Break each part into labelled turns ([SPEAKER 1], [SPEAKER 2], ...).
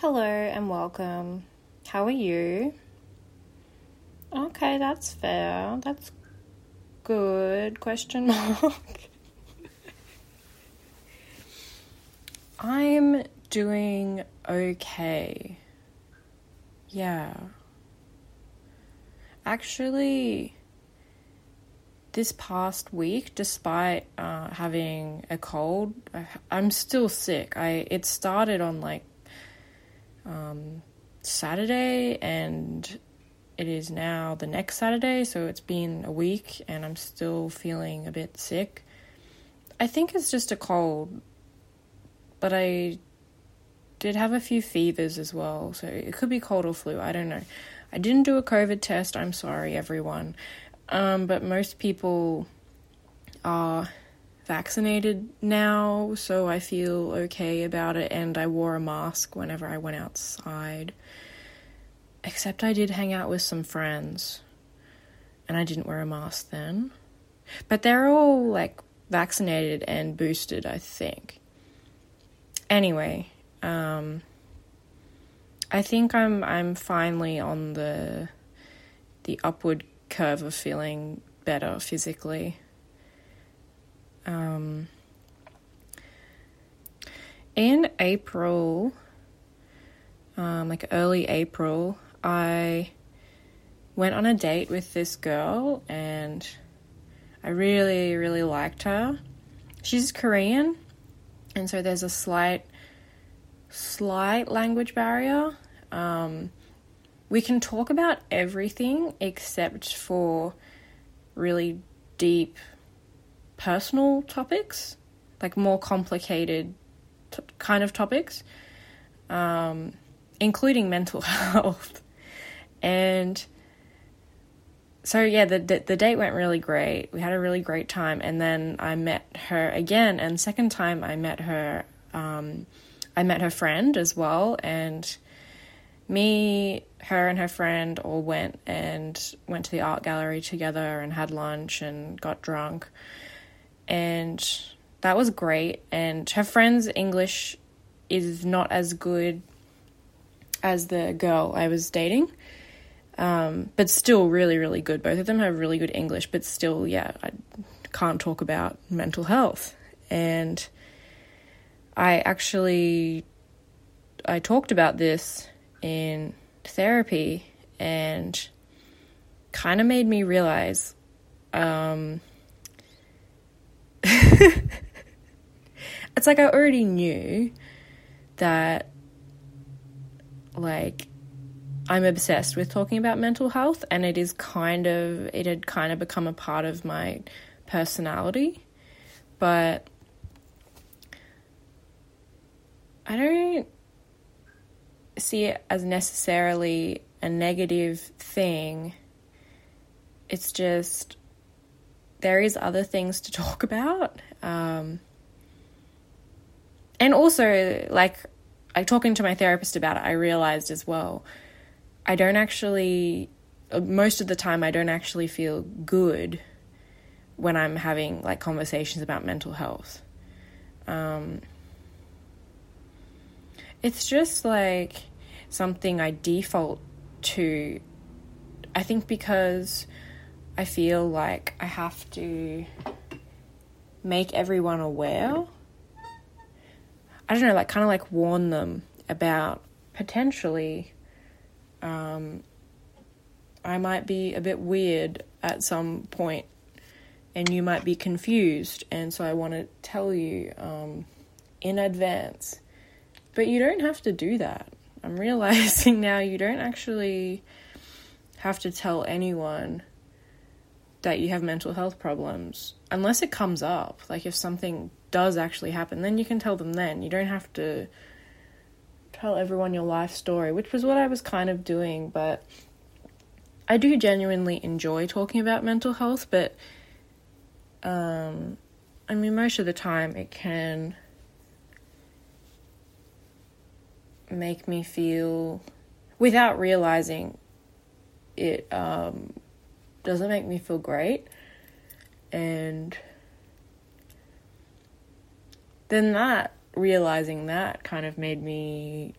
[SPEAKER 1] Hello and welcome. How are you? Okay, that's fair. That's good. Question mark. I'm doing okay. Yeah. Actually, this past week, despite uh, having a cold, I'm still sick. I it started on like um, Saturday, and it is now the next Saturday, so it's been a week, and I'm still feeling a bit sick. I think it's just a cold, but I did have a few fevers as well, so it could be cold or flu. I don't know. I didn't do a COVID test. I'm sorry, everyone. Um, but most people are vaccinated now, so I feel okay about it, and I wore a mask whenever I went outside. Except I did hang out with some friends, and I didn't wear a mask then. But they're all like vaccinated and boosted, I think. Anyway, um, I think I'm I'm finally on the the upward curve of feeling better physically. Um, in April, um, like early April, I went on a date with this girl and I really, really liked her. She's Korean, and so there's a slight, slight language barrier. Um, we can talk about everything except for really deep personal topics, like more complicated t- kind of topics, um, including mental health. and so yeah, the, the, the date went really great. We had a really great time, and then I met her again. And second time I met her, um, I met her friend as well, and me, her, and her friend all went and went to the art gallery together and had lunch and got drunk and that was great. And her friend's English is not as good as the girl I was dating, um, but still really, really good. Both of them have really good English, but still, yeah, I can't talk about mental health. And I actually I talked about this in therapy and kind of made me realize um, it's like I already knew that, like, I'm obsessed with talking about mental health, and it is kind of, it had kind of become a part of my personality. But I don't see it as necessarily a negative thing. It's just there is other things to talk about. Um, and also, like, like talking to my therapist about it, I realized as well, I don't actually, most of the time, I don't actually feel good when I'm having like conversations about mental health. Um, it's just like something I default to. I think because I feel like I have to make everyone aware. I don't know, like kind of like warn them about potentially um, I might be a bit weird at some point and you might be confused. And so I want to tell you um, in advance. But you don't have to do that. I'm realizing now you don't actually have to tell anyone that you have mental health problems unless it comes up like if something does actually happen then you can tell them then. You don't have to tell everyone your life story which was what I was kind of doing but I do genuinely enjoy talking about mental health but um I mean most of the time it can make me feel without realizing it um doesn't make me feel great. And then that, realizing that kind of made me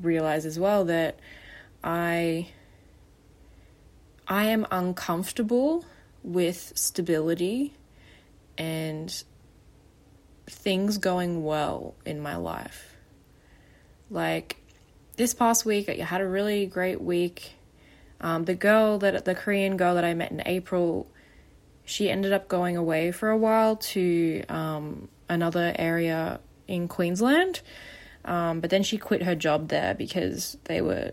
[SPEAKER 1] realize as well that I I am uncomfortable with stability and things going well in my life. Like this past week, I had a really great week. Um, the girl that the Korean girl that I met in April, she ended up going away for a while to um, another area in Queensland. Um, but then she quit her job there because they were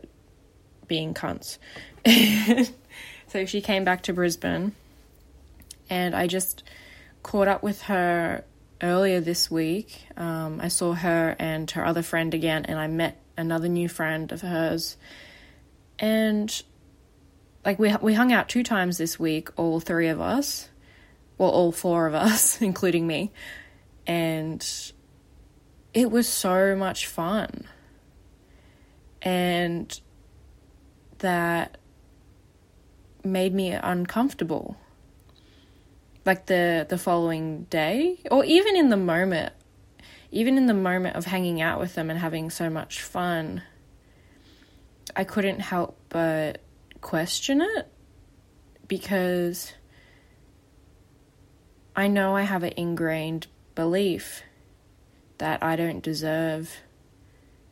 [SPEAKER 1] being cunts. so she came back to Brisbane, and I just caught up with her earlier this week. Um, I saw her and her other friend again, and I met another new friend of hers. And like we we hung out two times this week, all three of us, well, all four of us, including me, and it was so much fun. And that made me uncomfortable. Like the the following day or even in the moment even in the moment of hanging out with them and having so much fun I couldn't help but question it because I know I have an ingrained belief that I don't deserve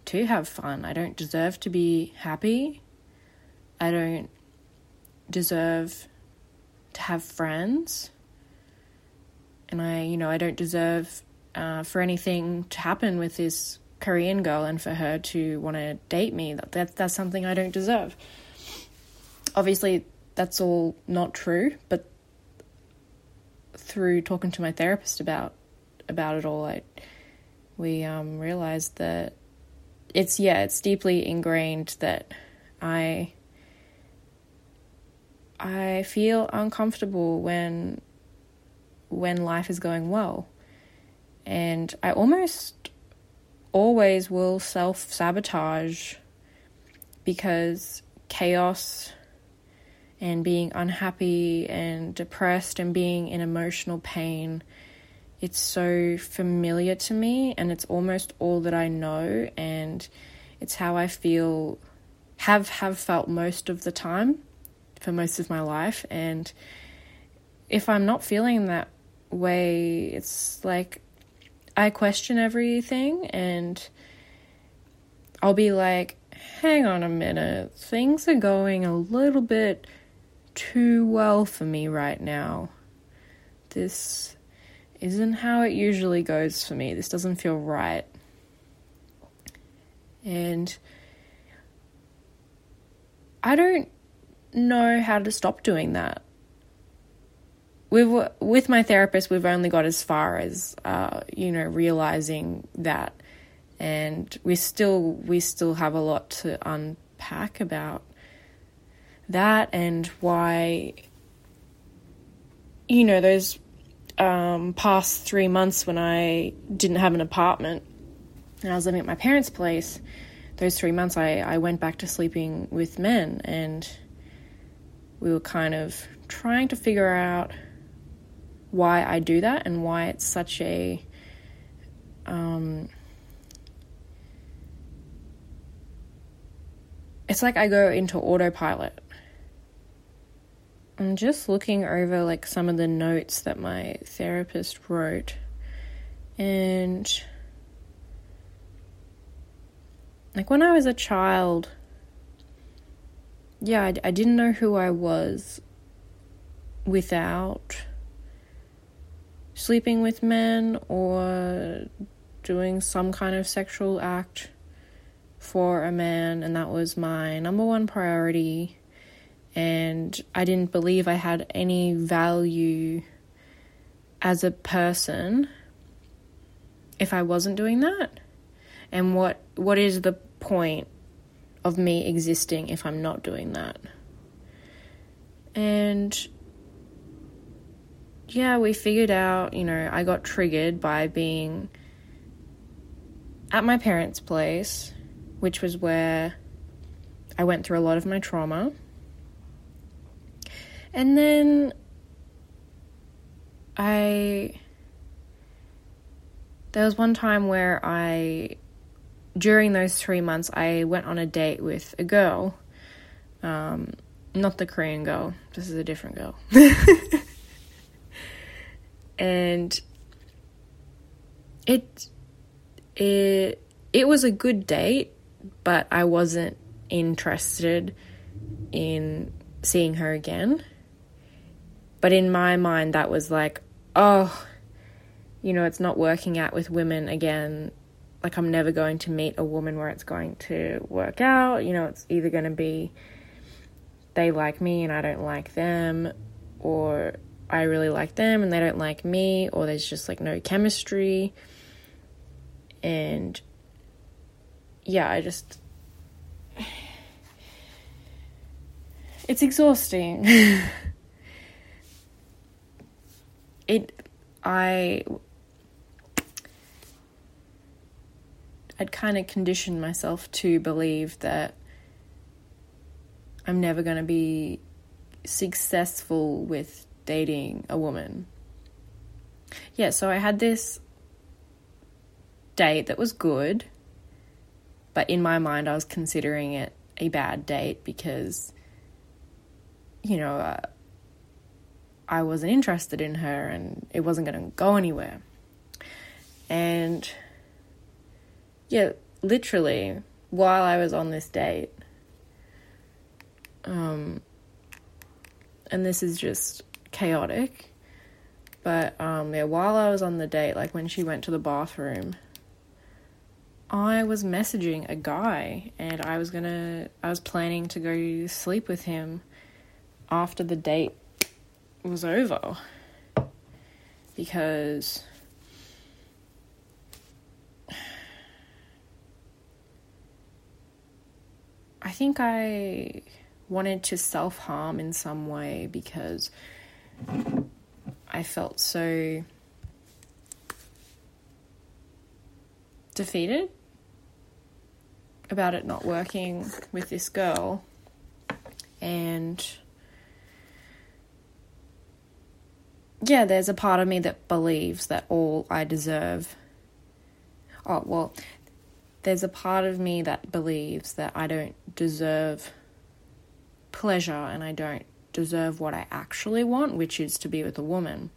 [SPEAKER 1] to have fun. I don't deserve to be happy. I don't deserve to have friends and I, you know, I don't deserve uh, for anything to happen with this Korean girl and for her to want to date me. That, that that's something I don't deserve. Obviously, that's all not true, but through talking to my therapist about about it all, I we um, realized that it's yeah, it's deeply ingrained that I I feel uncomfortable when when life is going well. And I almost always will self sabotage because chaos and being unhappy and depressed and being in emotional pain it's so familiar to me and it's almost all that I know and it's how I feel have have felt most of the time for most of my life and if I'm not feeling that way. It's like I question everything and I'll be like, hang on a minute, things are going a little bit too well for me right now. This isn't how it usually goes for me. This doesn't feel right. And I don't know how to stop doing that we've with my therapist we've only got as far as uh, you know realizing that and we still we still have a lot to unpack about that and why you know those um, past three months when I didn't have an apartment and I was living at my parents' place those three months I, I went back to sleeping with men and we were kind of trying to figure out why I do that and why it's such a um, it's like I go into autopilot. I'm just looking over like some of the notes that my therapist wrote and like when I was a child yeah, I, I didn't know who I was without sleeping with men or doing some kind of sexual act for a man, and that was my number one priority. And I didn't believe I had any value as a person if I wasn't doing that. And what what is the point of me existing if I'm not doing that? And yeah, we figured out, you know, I got triggered by being at my parents' place, which was where I went through a lot of my trauma. And then I. There was one time where I during those three months, I went on a date with a girl. Um, not the Korean girl. This is a different girl. and it it it was a good date, but I wasn't interested in seeing her again. But in my mind, that was like, oh, you know, it's not working out with women again. Like, I'm never going to meet a woman where it's going to work out. You know, it's either going to be they like me and I don't like them, or I really like them and they don't like me, or there's just like no chemistry. And yeah, I just. It's exhausting. it. I. I'd kind of conditioned myself to believe that I'm never going to be successful with dating a woman. Yeah, so I had this date that was good, but in my mind, I was considering it a bad date because, you know, uh, I wasn't interested in her and it wasn't going to go anywhere. And yeah, literally, while I was on this date, um, and this is just chaotic. But um, yeah, while I was on the date, like when she went to the bathroom, I was messaging a guy, and I was gonna, I was planning to go sleep with him after the date was over because I think I wanted to self harm in some way because I felt so defeated about it not working with this girl. And yeah, there's a part of me that believes that all I deserve. Oh, well, there's a part of me that believes that I don't deserve pleasure and I don't deserve what I actually want, which is to be with a woman.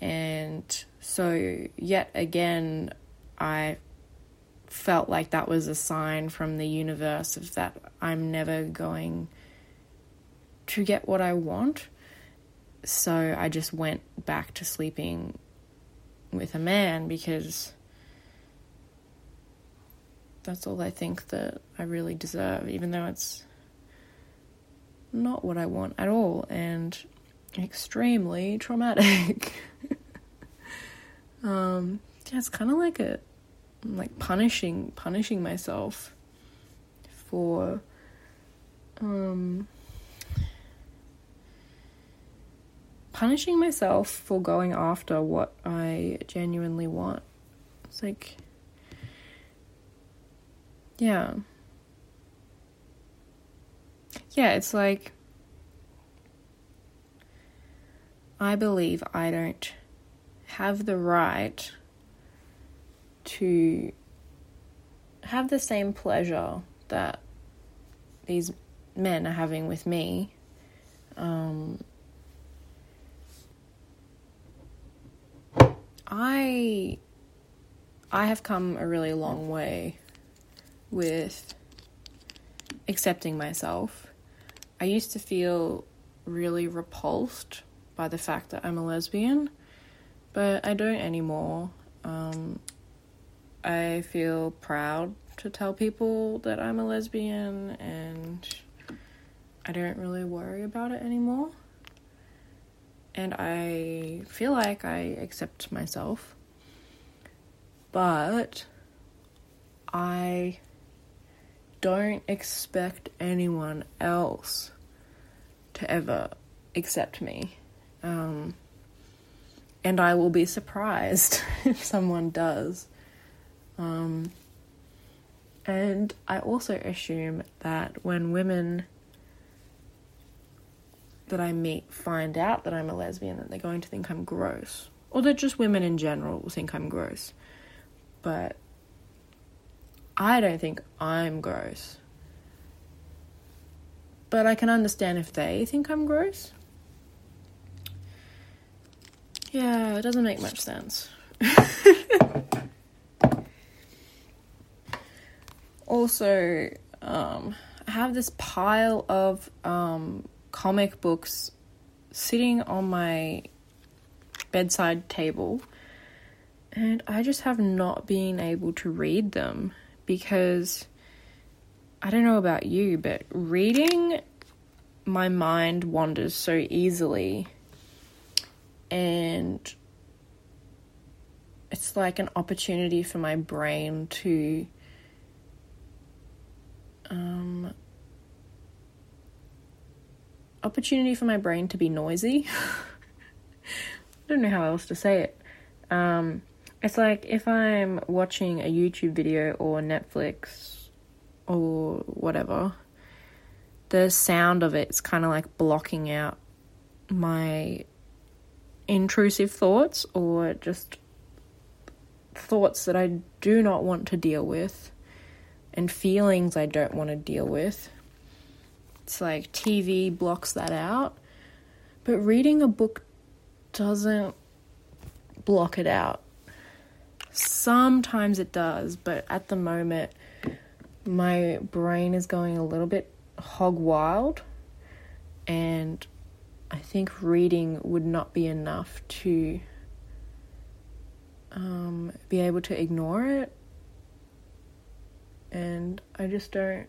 [SPEAKER 1] And so, yet again, I felt like that was a sign from the universe of that I'm never going to get what I want. So I just went back to sleeping with a man because that's all I think that I really deserve, even though it's not what I want at all and extremely traumatic. um, yeah, it's kind of like a like punishing punishing myself for um punishing myself for going after what I genuinely want. It's like yeah yeah, it's like I believe I don't have the right to have the same pleasure that these men are having with me. Um, I I have come a really long way with accepting myself I used to feel really repulsed by the fact that I'm a lesbian, but I don't anymore. Um, I feel proud to tell people that I'm a lesbian, and I don't really worry about it anymore. And I feel like I accept myself, but I don't expect anyone else to ever accept me. Um, and I will be surprised if someone does. Um, and I also assume that when women that I meet find out that I'm a lesbian, that they're going to think I'm gross. Or that just women in general will think I'm gross. But I don't think I'm gross. But I can understand if they think I'm gross. Yeah, it doesn't make much sense. also, um, I have this pile of um, comic books sitting on my bedside table, and I just have not been able to read them because I don't know about you, but reading my mind wanders so easily, and it's like an opportunity for my brain to um, opportunity for my brain to be noisy. I don't know how else to say it. Um, it's like if I'm watching a YouTube video or Netflix or whatever, the sound of it's kind of like blocking out my intrusive thoughts or just thoughts that I do not want to deal with and feelings I don't want to deal with. It's like TV blocks that out. But reading a book doesn't block it out. Sometimes it does, but at the moment, my brain is going a little bit hog wild, and I think reading would not be enough to um, be able to ignore it and I just don't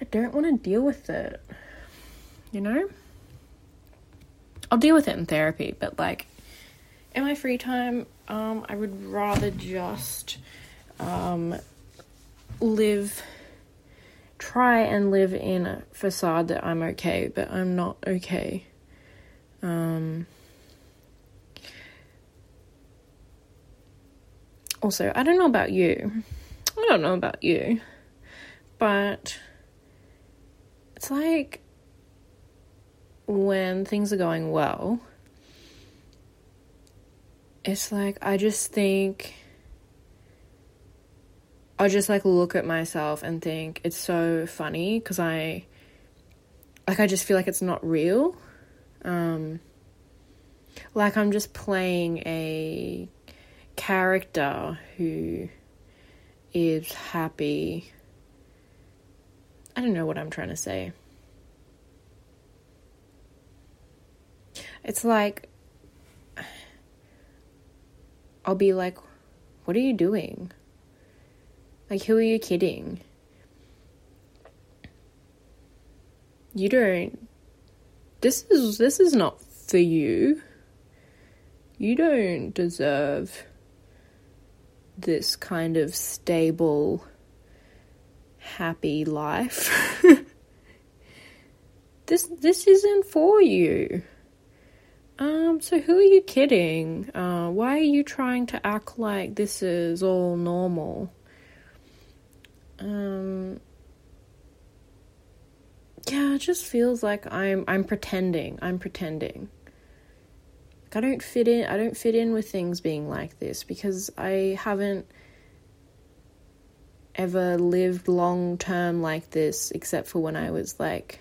[SPEAKER 1] I don't want to deal with it. You know? I'll deal with it in therapy, but like in my free time, um, I would rather just um, live try and live in a facade that I'm okay, but I'm not okay. Um, also, I don't know about you. I don't know about you, but it's like when things are going well, it's like I just think I just like look at myself and think it's so funny because I like I just feel like it's not real. Um like I'm just playing a character who is happy. I don't know what I'm trying to say. It's like, I'll be like, what are you doing? Like, who are you kidding? You don't. This is this is not for you. You don't deserve this kind of stable, happy life. this this isn't for you. Um, so who are you kidding? Uh, why are you trying to act like this is all normal? Um, yeah, it just feels like I'm I'm pretending. I'm pretending. Like I don't fit in I don't fit in with things being like this because I haven't ever lived long term like this except for when I was like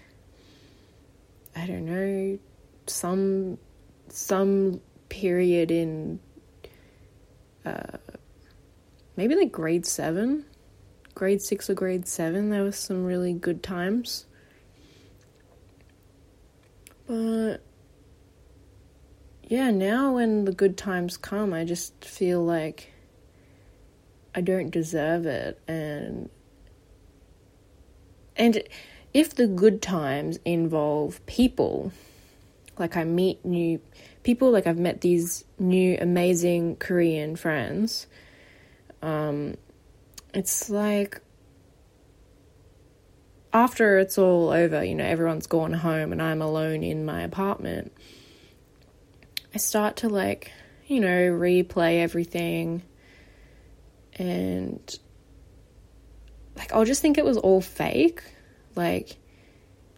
[SPEAKER 1] I don't know some some period in uh maybe like grade 7 grade 6 or grade 7 there was some really good times. But yeah, now when the good times come, I just feel like I don't deserve it. And and if the good times involve people, like I meet new people, like I've met these new amazing Korean friends, um, it's like after it's all over, you know, everyone's gone home and I'm alone in my apartment I start to like, you know, replay everything and like I'll just think it was all fake. Like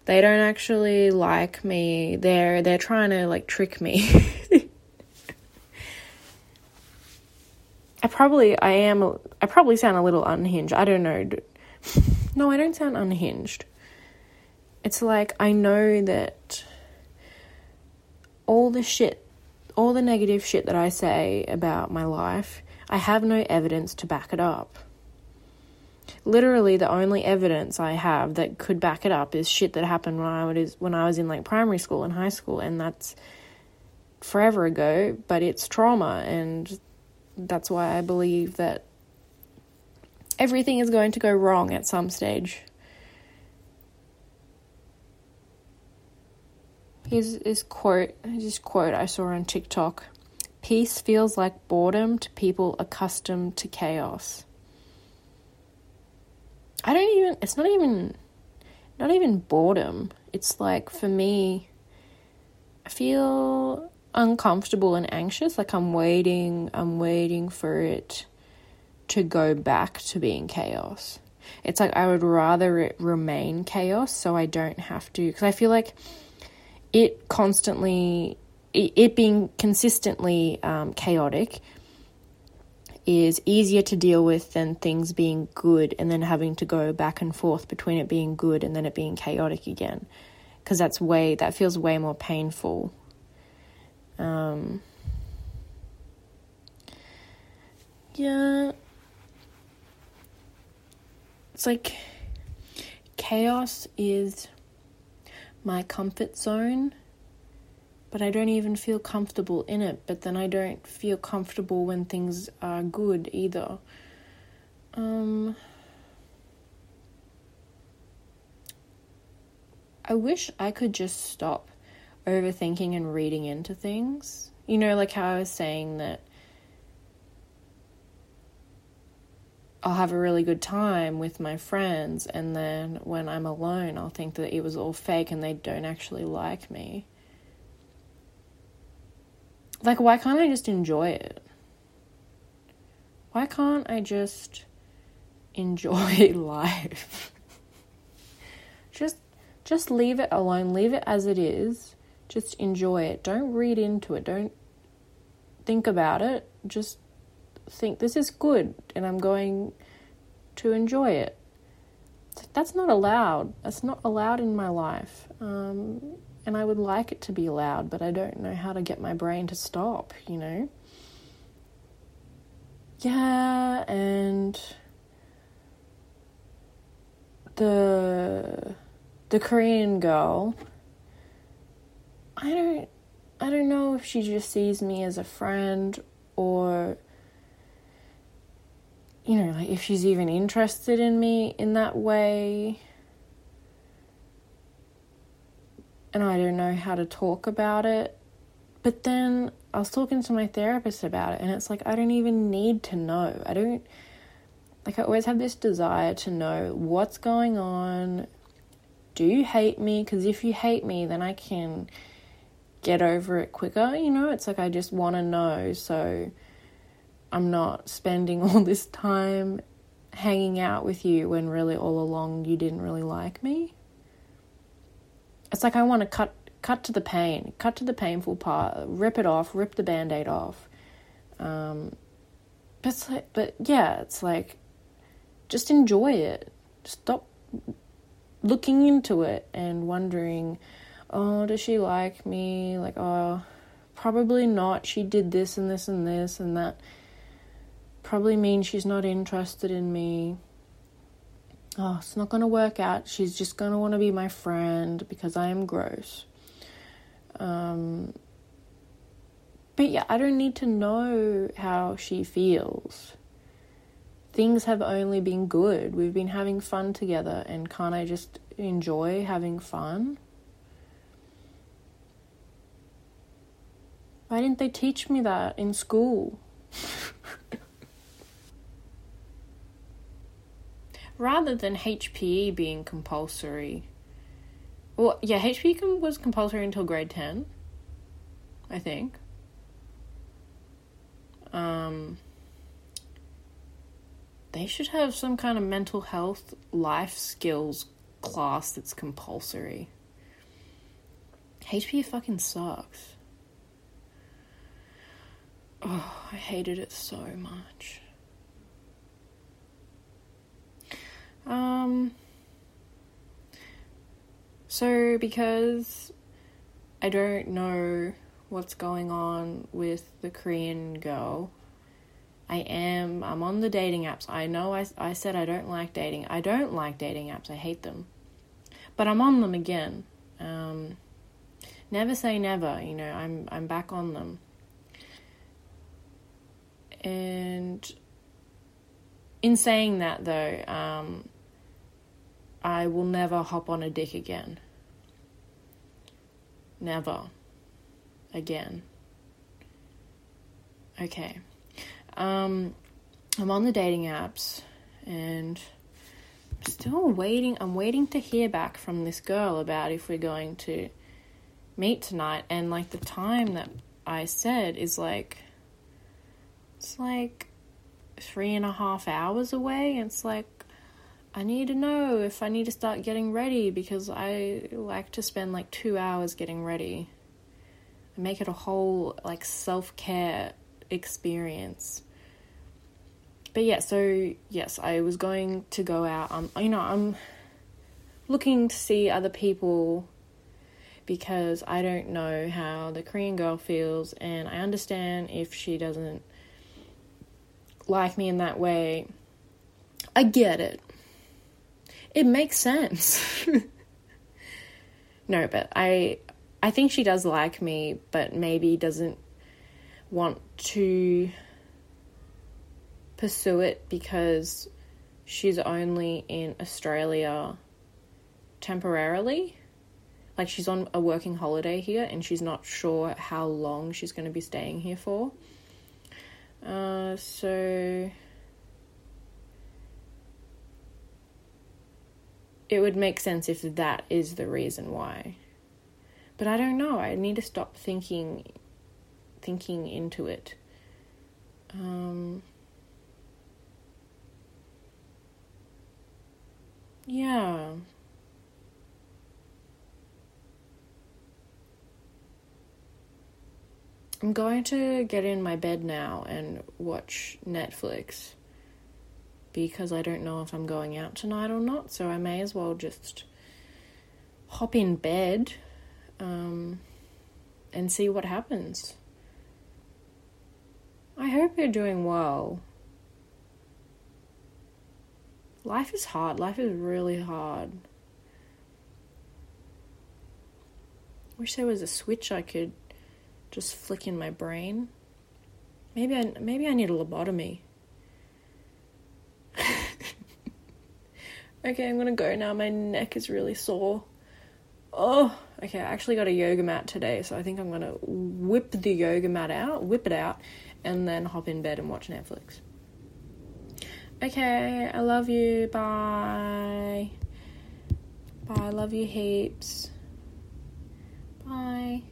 [SPEAKER 1] they don't actually like me. They're they're trying to like trick me. I probably I am I probably sound a little unhinged. I don't know. No, I don't sound unhinged. It's like I know that all the shit, all the negative shit that I say about my life, I have no evidence to back it up. Literally, the only evidence I have that could back it up is shit that happened when I was when I was in like primary school and high school, and that's forever ago. But it's trauma, and that's why I believe that everything is going to go wrong at some stage. Here's this quote, this quote I saw on TikTok. Peace feels like boredom to people accustomed to chaos. I don't even it's not even not even boredom. It's like for me I feel uncomfortable and anxious like I'm waiting I'm waiting for it to go back to being chaos. It's like I would rather it remain chaos so I don't have to because I feel like it constantly it, being consistently um, chaotic is easier to deal with than things being good and then having to go back and forth between it being good and then it being chaotic again. Because that's way that feels way more painful. Um, yeah. It's like chaos is my comfort zone, but I don't even feel comfortable in it. But then I don't feel comfortable when things are good either. Um, I wish I could just stop overthinking and reading into things. You know, like how I was saying that I'll have a really good time with my friends, and then when I'm alone, I'll think that it was all fake and they don't actually like me. Like, why can't I just enjoy it? Why can't I just enjoy life? just just leave it alone, leave it as it is. Just enjoy it. Don't read into it. Don't think about it. Just think this is good and I'm going to enjoy it. That's not allowed. That's not allowed in my life. Um, and I would like it to be allowed, but I don't know how to get my brain to stop, you know? Yeah, and the the Korean girl I don't I don't know if she just sees me as a friend or you know, like if she's even interested in me in that way. And I don't know how to talk about it. But then I was talking to my therapist about it, and it's like, I don't even need to know. I don't, like, I always have this desire to know what's going on. Do you hate me? Because if you hate me, then I can get over it quicker. You know, it's like I just want to know. So I'm not spending all this time hanging out with you when really all along you didn't really like me. It's like I want to cut cut to the pain, cut to the painful part, rip it off, rip the band-aid off. Um, but it's like, but yeah, it's like just enjoy it. Stop looking into it and wondering, oh, does she like me? Like, oh, probably not. She did this and this and this and that probably means she's not interested in me. Oh, it's not going to work out. She's just going to want to be my friend because I am gross. Um, but yeah, I don't need to know how she feels. Things have only been good. We've been having fun together, and can't I just enjoy having fun? Why didn't they teach me that in school? rather than HPE being compulsory. Well, yeah, HPE was compulsory until grade 10, I think. Um, they should have some kind of mental health life skills class that's compulsory. HPE fucking sucks. Oh, I hated it so much. Um, so because I don't know what's going on with the Korean girl, I am, I'm on the dating apps. I know I, I said I don't like dating. I don't like dating apps, I hate them. But I'm on them again. Um, never say never, you know, I'm, I'm back on them. And in saying that, though, um, I will never hop on a dick again. Never. Again. Okay. Um, I'm on the dating apps and I'm still waiting. I'm waiting to hear back from this girl about if we're going to meet tonight. And like the time that I said is like, it's like three and a half hours away. It's like, I need to know if I need to start getting ready because I like to spend like two hours getting ready. I make it a whole like self care experience. But yeah, so yes, I was going to go out. Um, you know, I'm looking to see other people because I don't know how the Korean girl feels, and I understand if she doesn't like me in that way. I get it. It makes sense. no, but I I think she does like me, but maybe doesn't want to pursue it because she's only in Australia temporarily. Like she's on a working holiday here and she's not sure how long she's going to be staying here for. Uh, so it would make sense if that is the reason why. But I don't know. I need to stop thinking thinking into it. Um, yeah. I'm going to get in my bed now and watch Netflix because I don't know if I'm going out tonight or not, so I may as well just hop in bed um, and see what happens. I hope you're doing well. Life is hard. Life is really hard. Wish there was a switch I could just flick in my brain. Maybe I maybe I need a lobotomy. Okay, I'm gonna go now. My neck is really sore. Oh, okay. I actually got a yoga mat today, so I think I'm gonna whip the yoga mat out, whip it out, and then hop in bed and watch Netflix. Okay, I love you. Bye. Bye. I love you heaps. Bye.